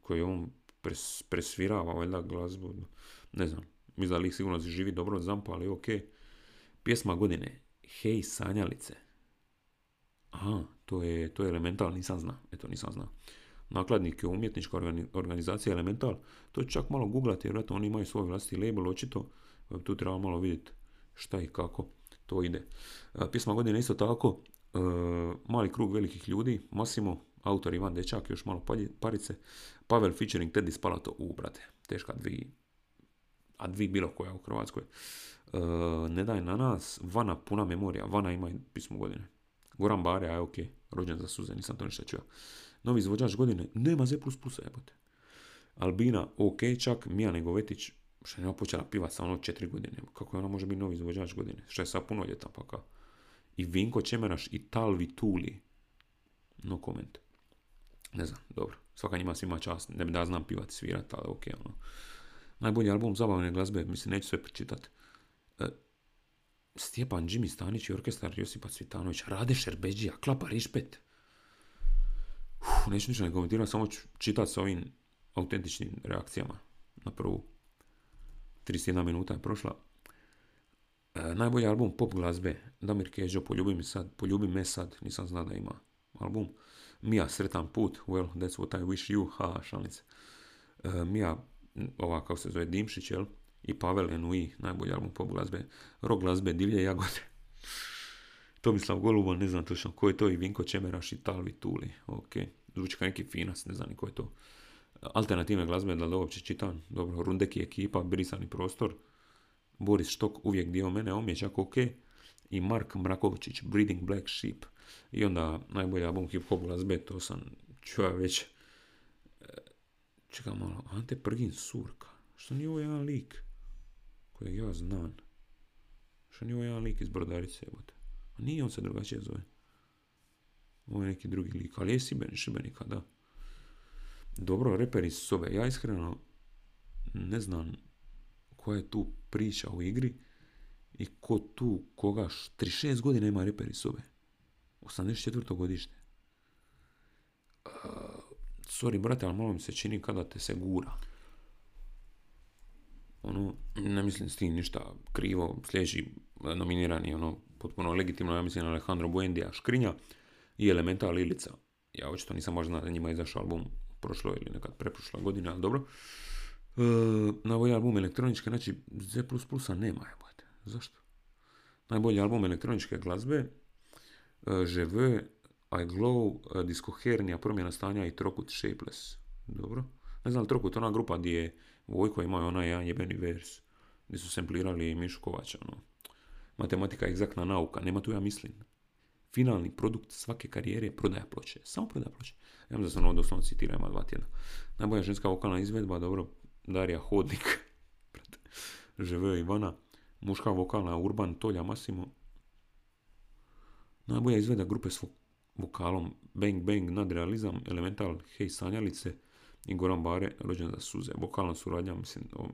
koji on pres, presvirava, valjda, glazbu, ne znam, mislim da lik sigurno živi dobro od zampa, ali ok. Pjesma godine, Hej sanjalice. Aha, to je, to je Elemental, nisam zna, eto nisam zna. Nakladnik je umjetnička organizacija Elemental, to je čak malo googlati jer oni imaju svoj vlastiti label očito, tu treba malo vidjeti šta i kako to ide. Pjesma godine isto tako, e, mali krug velikih ljudi, Masimo, autor Ivan Dečak, još malo parice, Pavel featuring Teddy Spalato, u brate, teška dvi, a dvi bilo koja u Hrvatskoj. E, ne daj na nas, Vana puna memorija, Vana ima pismo godine. Goran Bare, aj ok, rođen za suze, nisam to ništa čuo. Novi izvođač godine, nema Z++, jebote. Albina, ok, čak Mija Negovetić, što nema počela pivat sa ono četiri godine. Kako ona može biti novi izvođač godine? Što je sad puno ljeta, pa kao. I Vinko Čemeraš i Talvi Tuli. No koment. Ne znam, dobro. Svaka njima svima čast. Ne bi da znam pivat svirat, ali ok, ono. Najbolji album zabavne glazbe, mislim, neću sve pročitati. E, Stjepan, Jimmy Stanić i orkestar Josipa Cvitanović, Rade Šerbeđija, Klapa Rišpet. Uf, neću ništa ne komentirati, samo ću čitati s ovim autentičnim reakcijama na prvu. 31 minuta je prošla. E, najbolji album pop glazbe, Damir Keđo, poljubi me sad, poljubi me sad, nisam znao da ima album. Mija, sretan put, well, that's what I wish you, ha, šalice. E, Mija, ova kao se zove Dimšić, jel? I Pavel Enui, najbolji album pop glazbe. Rock glazbe, Divlje jagode. Tomislav Goluban, ne znam točno ko je to, i Vinko Čemeraš i Talvi Tuli. Ok, zvuči kao neki finac, ne znam ni ko je to. Alternativne glazbe, da li uopće čitam? Dobro, Rundeki ekipa, Brisani prostor. Boris Štok, uvijek dio mene, omječak, ok. I Mark Mrakovičić, Breeding Black Sheep. I onda najbolji album hip hop glazbe, to sam čuo već. Čekaj malo, Ante Prgin Surka. Što nije ovo jedan lik kojeg ja znam? Što nije ovo jedan lik iz Brodarice, jebote? A nije on se drugačije zove. Ovo je neki drugi lik, ali je Sibeni, Šibenika, da. Dobro, reper iz sobe. Ja iskreno ne znam koja je tu priča u igri i ko tu koga 36 godina ima reper iz sobe. 84. godište. Uh, sorry, brate, ali malo mi se čini kada te se gura. Ono, ne mislim s tim ništa krivo. Sljedeći nominirani, ono, potpuno legitimno, ja mislim Alejandro Buendija, Škrinja i Elemental Lilica. Ja očito nisam možda da njima izašao album prošlo ili nekad preprošla godina, ali dobro. E, na ovaj album elektroničke, znači Z++ nema, jebate. Zašto? Najbolji album elektroničke glazbe, e, ŽV, I Glow, e, Disco Hernija, Promjena stanja i Trokut Shapeless. Dobro. Ne znam, Trokut, ona grupa gdje je Vojko imao onaj jedan jebeni vers, gdje su samplirali Mišu Kovača, ono. Matematika je egzaktna nauka, nema tu ja mislim. Finalni produkt svake karijere je prodaja ploče. Samo prodaja ploče. Ja mislim da sam ovo doslovno citirao, ima dva tjedna. Najbolja ženska vokalna izvedba, dobro, Darija Hodnik, Ževe Ivana, muška vokalna Urban Tolja Masimo. Najbolja izvedba grupe s vokalom Bang Bang, Nadrealizam, Elemental, Hej Sanjalice i Goran Bare, rođen za suze. Vokalna suradnja, mislim, o,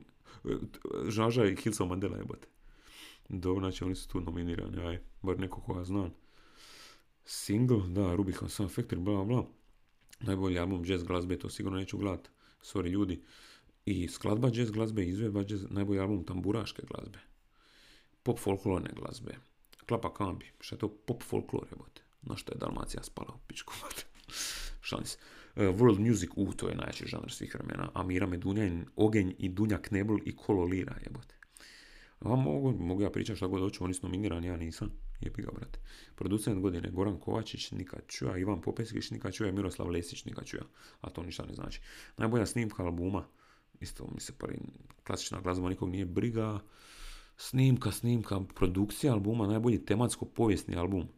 Žaža i Hilsa Mandela jebate. Dobro, znači oni su tu nominirani, aj, bar neko koga znam. Single, da, Rubicon Sound Factory, bla, bla najbolji album jazz glazbe, to sigurno neću gledat, sorry ljudi. I skladba jazz glazbe, izvedba jazz, najbolji album tamburaške glazbe. Pop folklorne glazbe. Klapa kambi, šta je to pop folklore, bote. Na što je Dalmacija spala u pičku, bote. Šalis. Uh, world music, u, to je najjači žanr svih vremena. Amira Medunjanin, Ogenj i Dunja Knebl i Kolo Lira, jebote. A mogu, mogu ja pričati šta god hoću, oni su nominirani, ja nisam. Jebi ga, brate. Producent godine Goran Kovačić, nikad čuja, Ivan Popeskić, nikad čuja, Miroslav Lesić, nikad čuja. A to ništa ne znači. Najbolja snimka albuma, isto mi se pari, klasična glazba, nikog nije briga. Snimka, snimka, produkcija albuma, najbolji tematsko-povijesni album.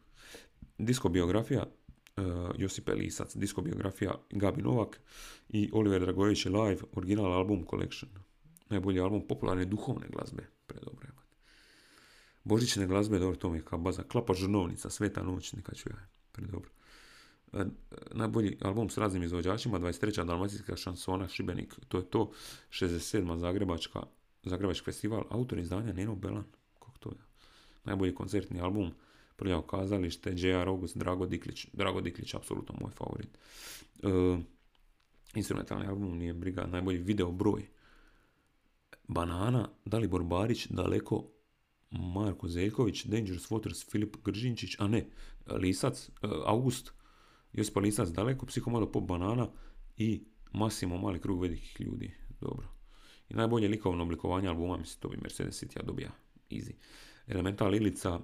Diskobiografija, uh, Josip Elisac, diskobiografija Gabi Novak i Oliver Dragojević Live, original album collection. Najbolji album popularne duhovne glazbe, predobro. Božićne glazbe, dobro, to mi je kao baza. Klapa žurnovnica, sveta noć, neka ću ja. Predobro. E, najbolji album s raznim izvođačima, 23. Dalmacijska šansona Šibenik, to je to, 67. Zagrebačka, Zagrebački festival, autor izdanja Neno Belan, kako to je? Najbolji koncertni album, Prljavo kazalište, J.R. August, Drago Diklić, Drago Diklić, apsolutno moj favorit. E, instrumentalni album nije briga, najbolji video broj. Banana, Dalibor Barić, Daleko, Marko Zeljković, Dangerous Waters, Filip Gržinčić, a ne, Lisac, e, August, Josipa Lisac, Daleko, Psihomodo Pop Banana i Massimo Mali krug velikih ljudi. Dobro. I najbolje likovno oblikovanje albuma, mislim, to bi Mercedes City dobija. Easy. Elemental Ilica,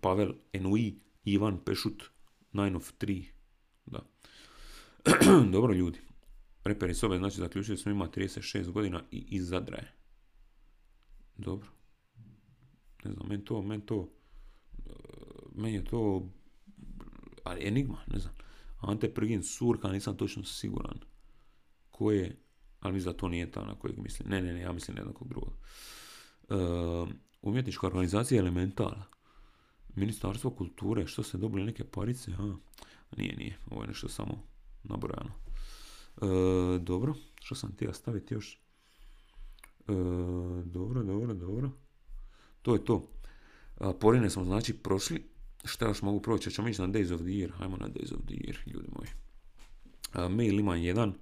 Pavel Enui, Ivan Pešut, Nine of Three. Da. Dobro ljudi. Reperi sobe, znači zaključili smo ima 36 godina i iz Zadraje. Dobro. Ne znam, meni to, meni to, e, meni je to, ali enigma, ne znam. Ante Prgin, Surka, nisam točno siguran. Ko je, ali mislim da to nije ta na kojeg mislim. Ne, ne, ne, ja mislim jednakog drugog. Uh, umjetnička organizacija Elementala. Ministarstvo kulture, što ste dobili neke parice? A, nije, nije, ovo je nešto samo nabrojano. E, dobro, što sam htio staviti još? E, dobro, dobro, dobro. To je to. porine smo znači prošli. Šta još mogu proći? Ćemo ići na Days of the Year. Hajmo na Days of the Year, ljudi moji. mail ima jedan.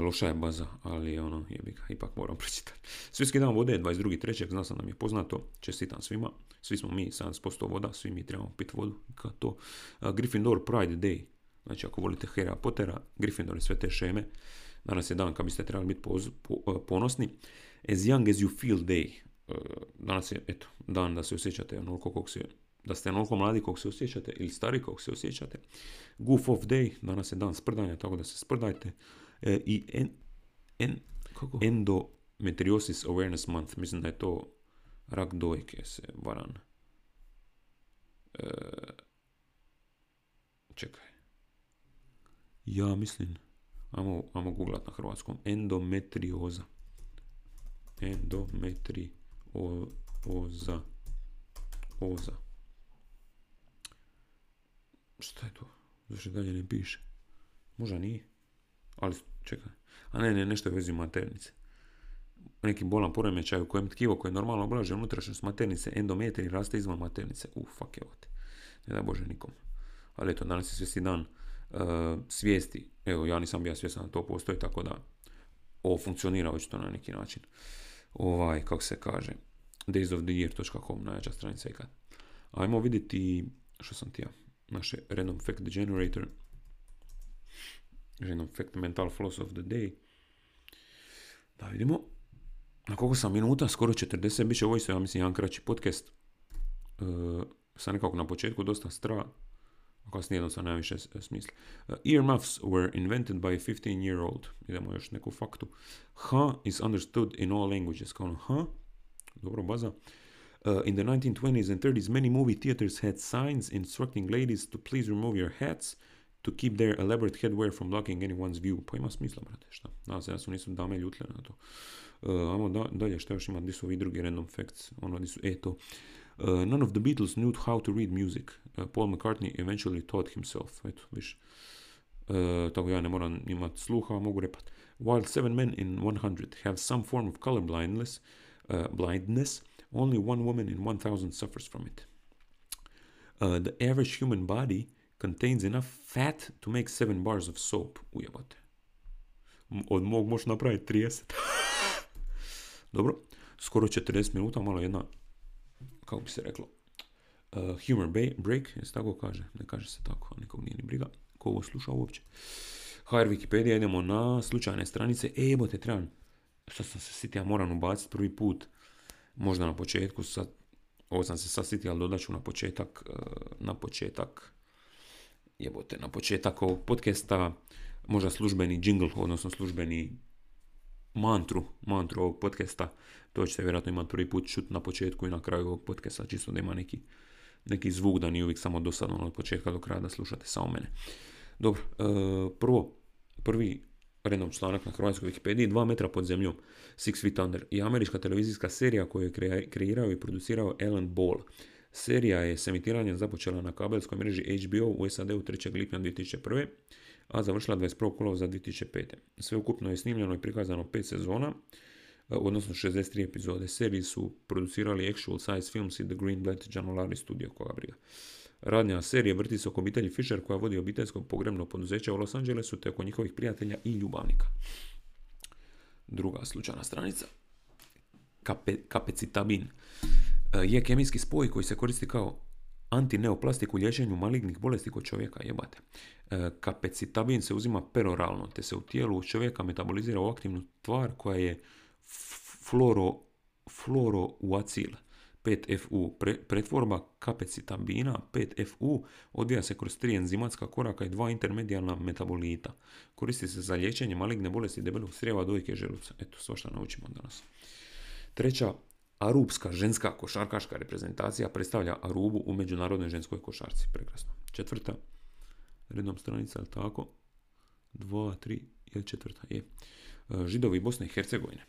Loša je baza, ali ono, jebi ga, ipak moram pročitati. Svjetski dan vode 22.3. Znao sam da mi je poznato. Čestitam svima. Svi smo mi 70% voda, svi mi trebamo piti vodu. Kao to. Gryffindor Pride Day Znači, ako volite Harry Pottera, Gryffindor i sve te šeme, danas je dan kad biste trebali biti e, ponosni. As young as you feel day. E, danas je, eto, dan da se osjećate onoliko kog se da ste onoliko mladi kog se osjećate ili stari kog se osjećate. Goof off day, danas je dan sprdanja, tako da se sprdajte. E, I en, en, kako? endometriosis awareness month, mislim da je to rak dojke se varan. E, čekaj. Ja mislim, ajmo, ajmo googlat na hrvatskom, endometrioza. Endometrioza. Oza. Šta je to? Zašto dalje ne piše? Možda nije. Ali čekaj. A ne, ne, nešto je vezi maternice. Neki bolan poremećaj u kojem tkivo koje normalno oblaže unutrašnjost maternice, endometri raste izvan maternice. U, fuck je Ne da Bože nikom. Ali eto, danas je svesti dan uh, svijesti. Evo, ja nisam bio svjestan da to postoji, tako da ovo funkcionira očito na neki način. Ovaj, kako se kaže, daysoftheyear.com, najjača stranica ikad. Ajmo vidjeti, što sam ti ja, naše random fact generator, random fact mental floss of the day. Da vidimo. Na koliko sam minuta? Skoro 40. Biće ovo isto, ja mislim, jedan kraći podcast. Uh, sam nekako na početku dosta stra, kasnije jednostavno nema više smisla. Uh, earmuffs were invented by a 15-year-old. Idemo još neku faktu. Ha is understood in all languages. Kao ono, ha? Dobro, baza. Uh, in the 1920s and 30s, many movie theaters had signs instructing ladies to please remove your hats to keep their elaborate headwear from blocking anyone's view. Pa ima smisla, brate, šta? Nadam se da su nisu dame ljutile na to. Uh, ajmo da, dalje, šta još ima, gdje su ovi drugi random facts? Ono, gdje su, e, to. Uh, none of the Beatles knew how to read music. Uh, Paul McCartney eventually taught himself. Eto, viš. Uh, tako ja ne moram imati sluha, mogu repat. While seven men in 100 have some form of color blindness, blindness only one woman in 1000 suffers from it. The average human body contains enough fat to make seven bars of soap. Ujebate. Od mog možeš napraviti 30. Dobro, skoro 40 minuta, malo jedna kako bi se reklo, uh, humor break, se tako kaže, ne kaže se tako, nikog nije ni briga, ko ovo sluša uopće. HR Wikipedia, idemo na slučajne stranice, e, bo te trebam, što sam se sitio, ja moram ubaciti prvi put, možda na početku, sad, ovo sam se sad sitio, ali dodat ću na početak, uh, na početak, jebote, na početak ovog podcasta, možda službeni jingle, odnosno službeni mantru, mantru ovog podcasta, to ćete vjerojatno imati prvi put čut na početku i na kraju ovog podcasta, čisto da ima neki, neki zvuk, da nije uvijek samo dosadno od početka do kraja da slušate samo mene. Dobro, e, prvo, prvi random članak na hrvatskoj Wikipediji, dva metra pod zemljom, Six Feet Under, i američka televizijska serija koju je kreirao i producirao Alan Ball. Serija je s emitiranjem započela na kabelskoj mreži HBO u SAD-u 3. lipnja 2001. a završila 21. kolova za 2005. Sveukupno je snimljeno i prikazano 5 sezona, odnosno 63 epizode. Seriji su producirali Actual Size Films i The Greenblatt Janolari Studio, koga briga. Radnja serije vrti se oko obitelji Fisher koja vodi obiteljsko pogrebno poduzeće u Los Angelesu te oko njihovih prijatelja i ljubavnika. Druga slučajna stranica. Kape, kapecitabin je kemijski spoj koji se koristi kao antineoplastik u liječenju malignih bolesti kod čovjeka, jebate. Kapecitabin se uzima peroralno, te se u tijelu čovjeka metabolizira u aktivnu tvar koja je fluoro, fluorouacil. 5FU. pretvorba kapecitabina 5FU odvija se kroz tri enzimatska koraka i dva intermedijalna metabolita. Koristi se za liječenje maligne bolesti debelog strijeva, dojke, želuca. Eto, sve što naučimo danas. Treća, Arupska ženska košarkaška reprezentacija predstavlja Arubu u međunarodnoj ženskoj košarci. Prekrasno. Četvrta, rednom stranica, ali tako? Dva, tri, je četvrta, je. E, Židovi Bosne i Hercegovine.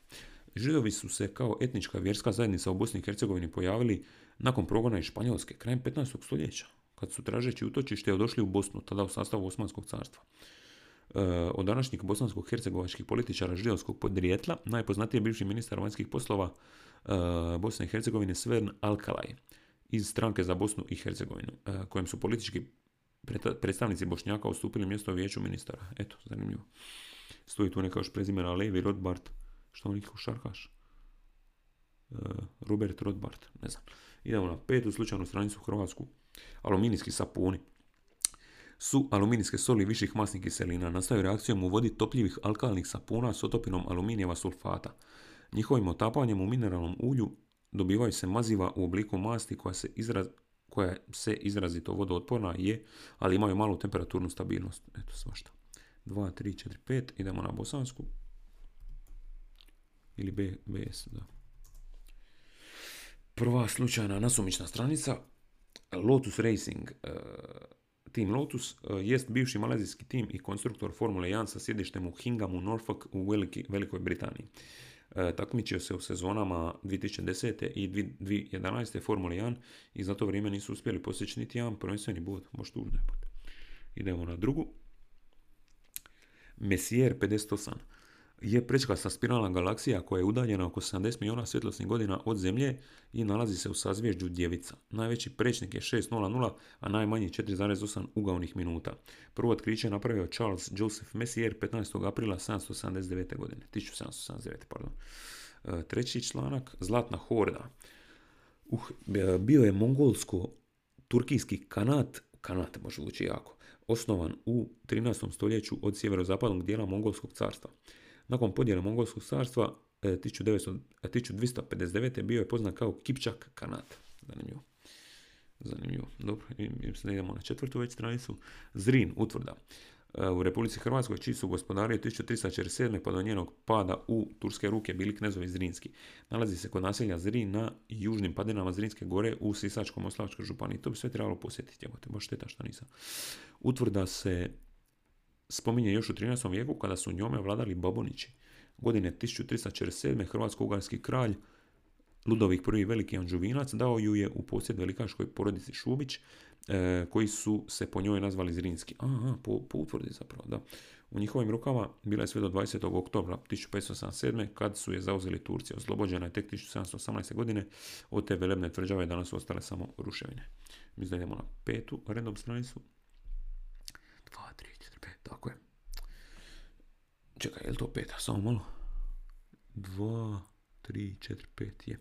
Židovi su se kao etnička vjerska zajednica u Bosni i Hercegovini pojavili nakon progona iz Španjolske, krajem 15. stoljeća, kad su tražeći utočište odošli u Bosnu, tada u sastavu Osmanskog carstva. E, od današnjih bosansko-hercegovačkih političara židovskog podrijetla, najpoznatiji je bivši ministar vanjskih poslova Bosne i Hercegovine Svern Alkalaj iz stranke za Bosnu i Hercegovinu, e, kojem su politički predstavnici Bošnjaka ustupili mjesto u vijeću ministara. Eto, zanimljivo. Stoji tu neka još prezimena Levi Rodbart, što on šarkaš? E, Robert Rodbart, ne znam. Idemo na petu slučajnu stranicu Hrvatsku. Aluminijski sapuni su aluminijske soli viših masnih kiselina nastaju reakcijom u vodi topljivih alkalnih sapuna s otopinom aluminijeva sulfata. Njihovim otapanjem u mineralnom ulju dobivaju se maziva u obliku masti koja se, izraz, koja se izrazito vodootporna je, ali imaju malu temperaturnu stabilnost. Eto svašta. 2, 3, 4, 5. Idemo na bosansku. Ili B, BS, da. Prva slučajna nasumična stranica. Lotus Racing. Uh, Team Lotus uh, jest bivši malezijski tim i konstruktor Formule 1 sa sjedištem u Hinghamu, Norfolk u Velikoj Britaniji. Uh, takmičio se u sezonama 2010. i 2011. Formule 1 i za to vrijeme nisu uspjeli postići niti jedan prvenstveni bod. Možda tu Idemo na drugu. Messier 58 je prečkasta spiralna galaksija koja je udaljena oko 70 milijuna svjetlosnih godina od Zemlje i nalazi se u sazvježđu Djevica. Najveći prečnik je 6.00, a najmanji 4,8 ugaonih minuta. Prvo otkriće je napravio Charles Joseph Messier 15. aprila 779. godine. 1779. Pardon. E, treći članak, Zlatna horda. Uh, bio je mongolsko-turkijski kanat, kanat može ući jako, osnovan u 13. stoljeću od sjeverozapadnog dijela mongolskog carstva. Nakon podjele Mongolskog carstva 1259. E, e, bio je poznat kao Kipčak Kanat. Zanimljivo. Zanimljivo. Dobro, mislim da idemo na četvrtu već stranicu. Zrin, utvrda. E, u Republici Hrvatskoj, čiji su gospodari 1347. pa do njenog pada u turske ruke bili knezovi Zrinski. Nalazi se kod naselja Zrin na južnim padinama Zrinske gore u Sisačkom Oslavačkoj županiji. To bi sve trebalo posjetiti, evo te, baš šteta što nisam. Utvrda se spominje još u 13. vijeku kada su njome vladali Babonići. Godine 1347. hrvatsko-ugarski kralj Ludovih I. Veliki Anžuvinac dao ju je u posjed velikaškoj porodici Šubić, e, koji su se po njoj nazvali Zrinski. Aha, po, po utvrdi zapravo, da. U njihovim rukama bila je sve do 20. oktobra 1577. kad su je zauzeli Turci. Oslobođena je tek 1718. godine. Od te velebne tvrđave danas su ostale samo ruševine. Mi idemo na petu rednom stranicu. 2, 3, 4, 5, tako je. Čekaj, je li to peta? Samo malo. 2, 3, 4, 5 je.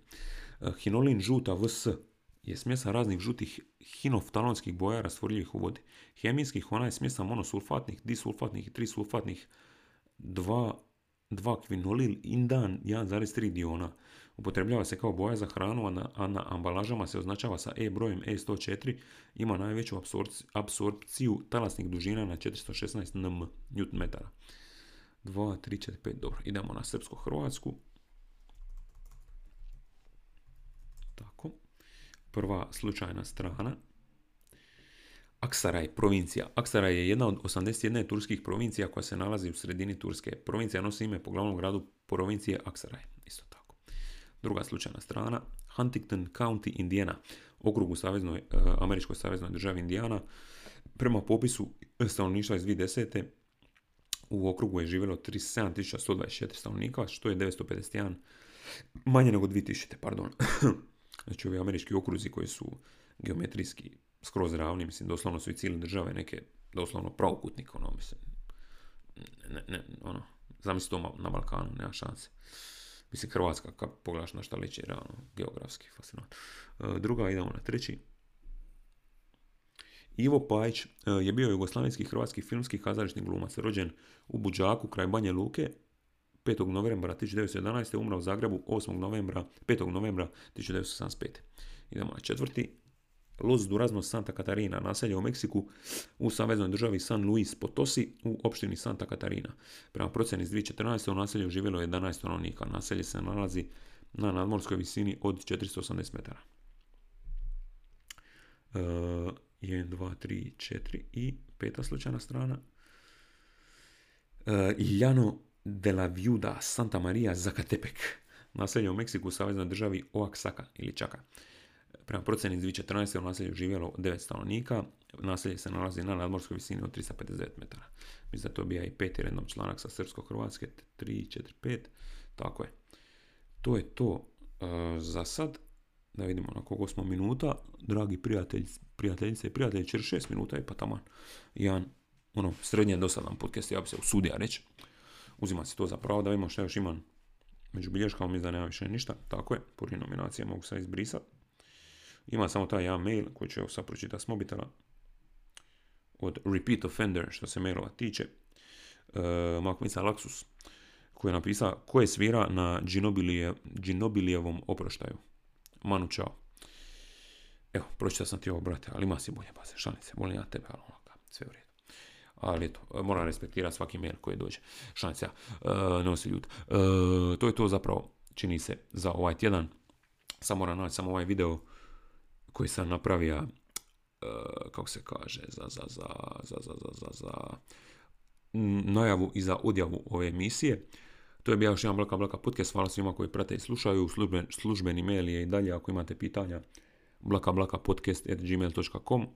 E, hinolin žuta VS je smjesa raznih žutih hinoftalonskih boja rastvorljivih u vodi. Hemijskih ona je smjesa monosulfatnih, disulfatnih i trisulfatnih 2 2 kvinolil indan 1,3 diona. Upotrebljava se kao boja za hranu, a na, a na ambalažama se označava sa E brojem E104. Ima najveću apsorpciju talasnih dužina na 416 nm, Nm. 2, 3, 4, 5, dobro. Idemo na srpsko-hrvatsku. Tako. Prva slučajna strana. Aksaraj, provincija. Aksaraj je jedna od 81 turskih provincija koja se nalazi u sredini Turske. Provincija nosi ime po glavnom gradu provincije Aksaraj. Isto. Druga slučajna strana. Huntington County, Indiana. okrugu saveznoj, e, američkoj saveznoj državi Indijana. Prema popisu stanovništva iz 2010. u okrugu je živjelo 37.124 stanovnika, što je 951 manje nego 2000, pardon. znači ovi američki okruzi koji su geometrijski skroz ravni, mislim, doslovno su i cijele države neke, doslovno pravokutnik, ono, mislim, ne, ne, ono, zamisli to na Balkanu, nema šanse. Mislim, Hrvatska, kad pogledaš na šta liči, realno, geografski, fascinantno. E, druga, idemo na treći. Ivo Pajić e, je bio jugoslavenski hrvatski filmski kazališni glumac, rođen u Buđaku kraj Banje Luke 5. novembra 1911. umrao u Zagrebu 8. novembra, 5. novembra 1975. Idemo na četvrti. Los Durazno Santa Catarina, naselje u Meksiku u saveznoj državi San Luis Potosi u opštini Santa Catarina. Prema procjeni iz 2014. u naselju živjelo 11 stanovnika. Naselje se nalazi na nadmorskoj visini od 480 metara. E, 1, 2, 3, 4 i peta slučajna strana. E, Iljano de la Viuda Santa Maria Zacatepec. Naselje u Meksiku u saveznoj državi Oaxaca ili Čaka. Prema procjeni iz 2014. u naselju živjelo 9 stanovnika. Naselje se nalazi na nadmorskoj visini od 359 metara. Mislim da to bija i peti rednom članak sa srpsko-hrvatske. 3, 4, 5. Tako je. To je to uh, za sad. Da vidimo na koliko smo minuta. Dragi prijatelji, prijateljice i prijatelji, čer 6 minuta je pa tamo jedan ono, srednje dosadan podcast, ja bi se usudio reći. Uzima se to za pravo da vidimo što još imam među bilješkama, mislim da nema više ništa. Tako je, puri nominacije mogu se izbrisati. Ima samo taj jedan mail koji ću sad pročitati s mobitela od Repeat Offender što se mailova tiče. Uh, Makmica Laksus koji je napisao ko je svira na Ginobilijevom oproštaju. Manu čao. Evo, pročitao sam ti ovo, brate, ali ima si bolje baze, šanice, volim ja tebe, ali ono, sve u redu. Ali eto, moram respektirati svaki mail koji dođe. Šanice, ja, uh, ne se ljud. Uh, to je to zapravo, čini se, za ovaj tjedan. Samo moram naći samo ovaj video koji sam napravio, uh, kako se kaže, za, za, za, za, za, za, za najavu i za odjavu ove emisije. To je bio još jedan Blaka Blaka podcast. Hvala svima koji prate i slušaju. Služben, službeni mail je i dalje ako imate pitanja blakablakapodcast.gmail.com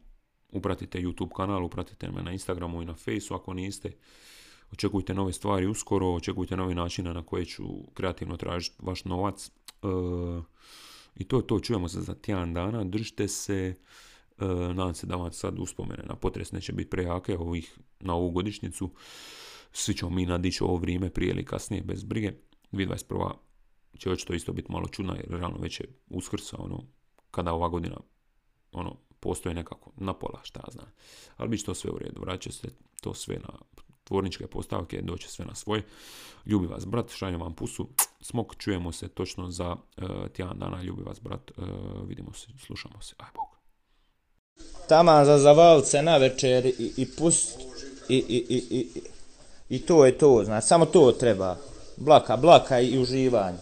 Upratite YouTube kanal, upratite me na Instagramu i na Faceu ako niste. Očekujte nove stvari uskoro, očekujte nove načine na koje ću kreativno tražiti vaš novac. Uh, i to je to, čujemo se za tjedan dana, držite se, e, nadam se da vam sad uspomene na potres neće biti prejake ovih, na ovu godišnjicu. Svi ćemo mi nadići ovo vrijeme prije ili kasnije, bez brige. 2021. će očito isto biti malo čudna, jer realno već je uskrsa, ono, kada ova godina, ono, postoje nekako na pola, šta ja znam. Ali bit će to sve u redu, vraća se to sve na tvorničke postavke, doće sve na svoje. Ljubi vas brat, šaljem vam pusu. Smok, čujemo se točno za uh, tjedan dana. Ljubi vas brat, uh, vidimo se, slušamo se. Aj Bog. Tama za zavalce na večer i, i pust i, i, i, i to je to, znači samo to treba. Blaka, blaka i uživanje.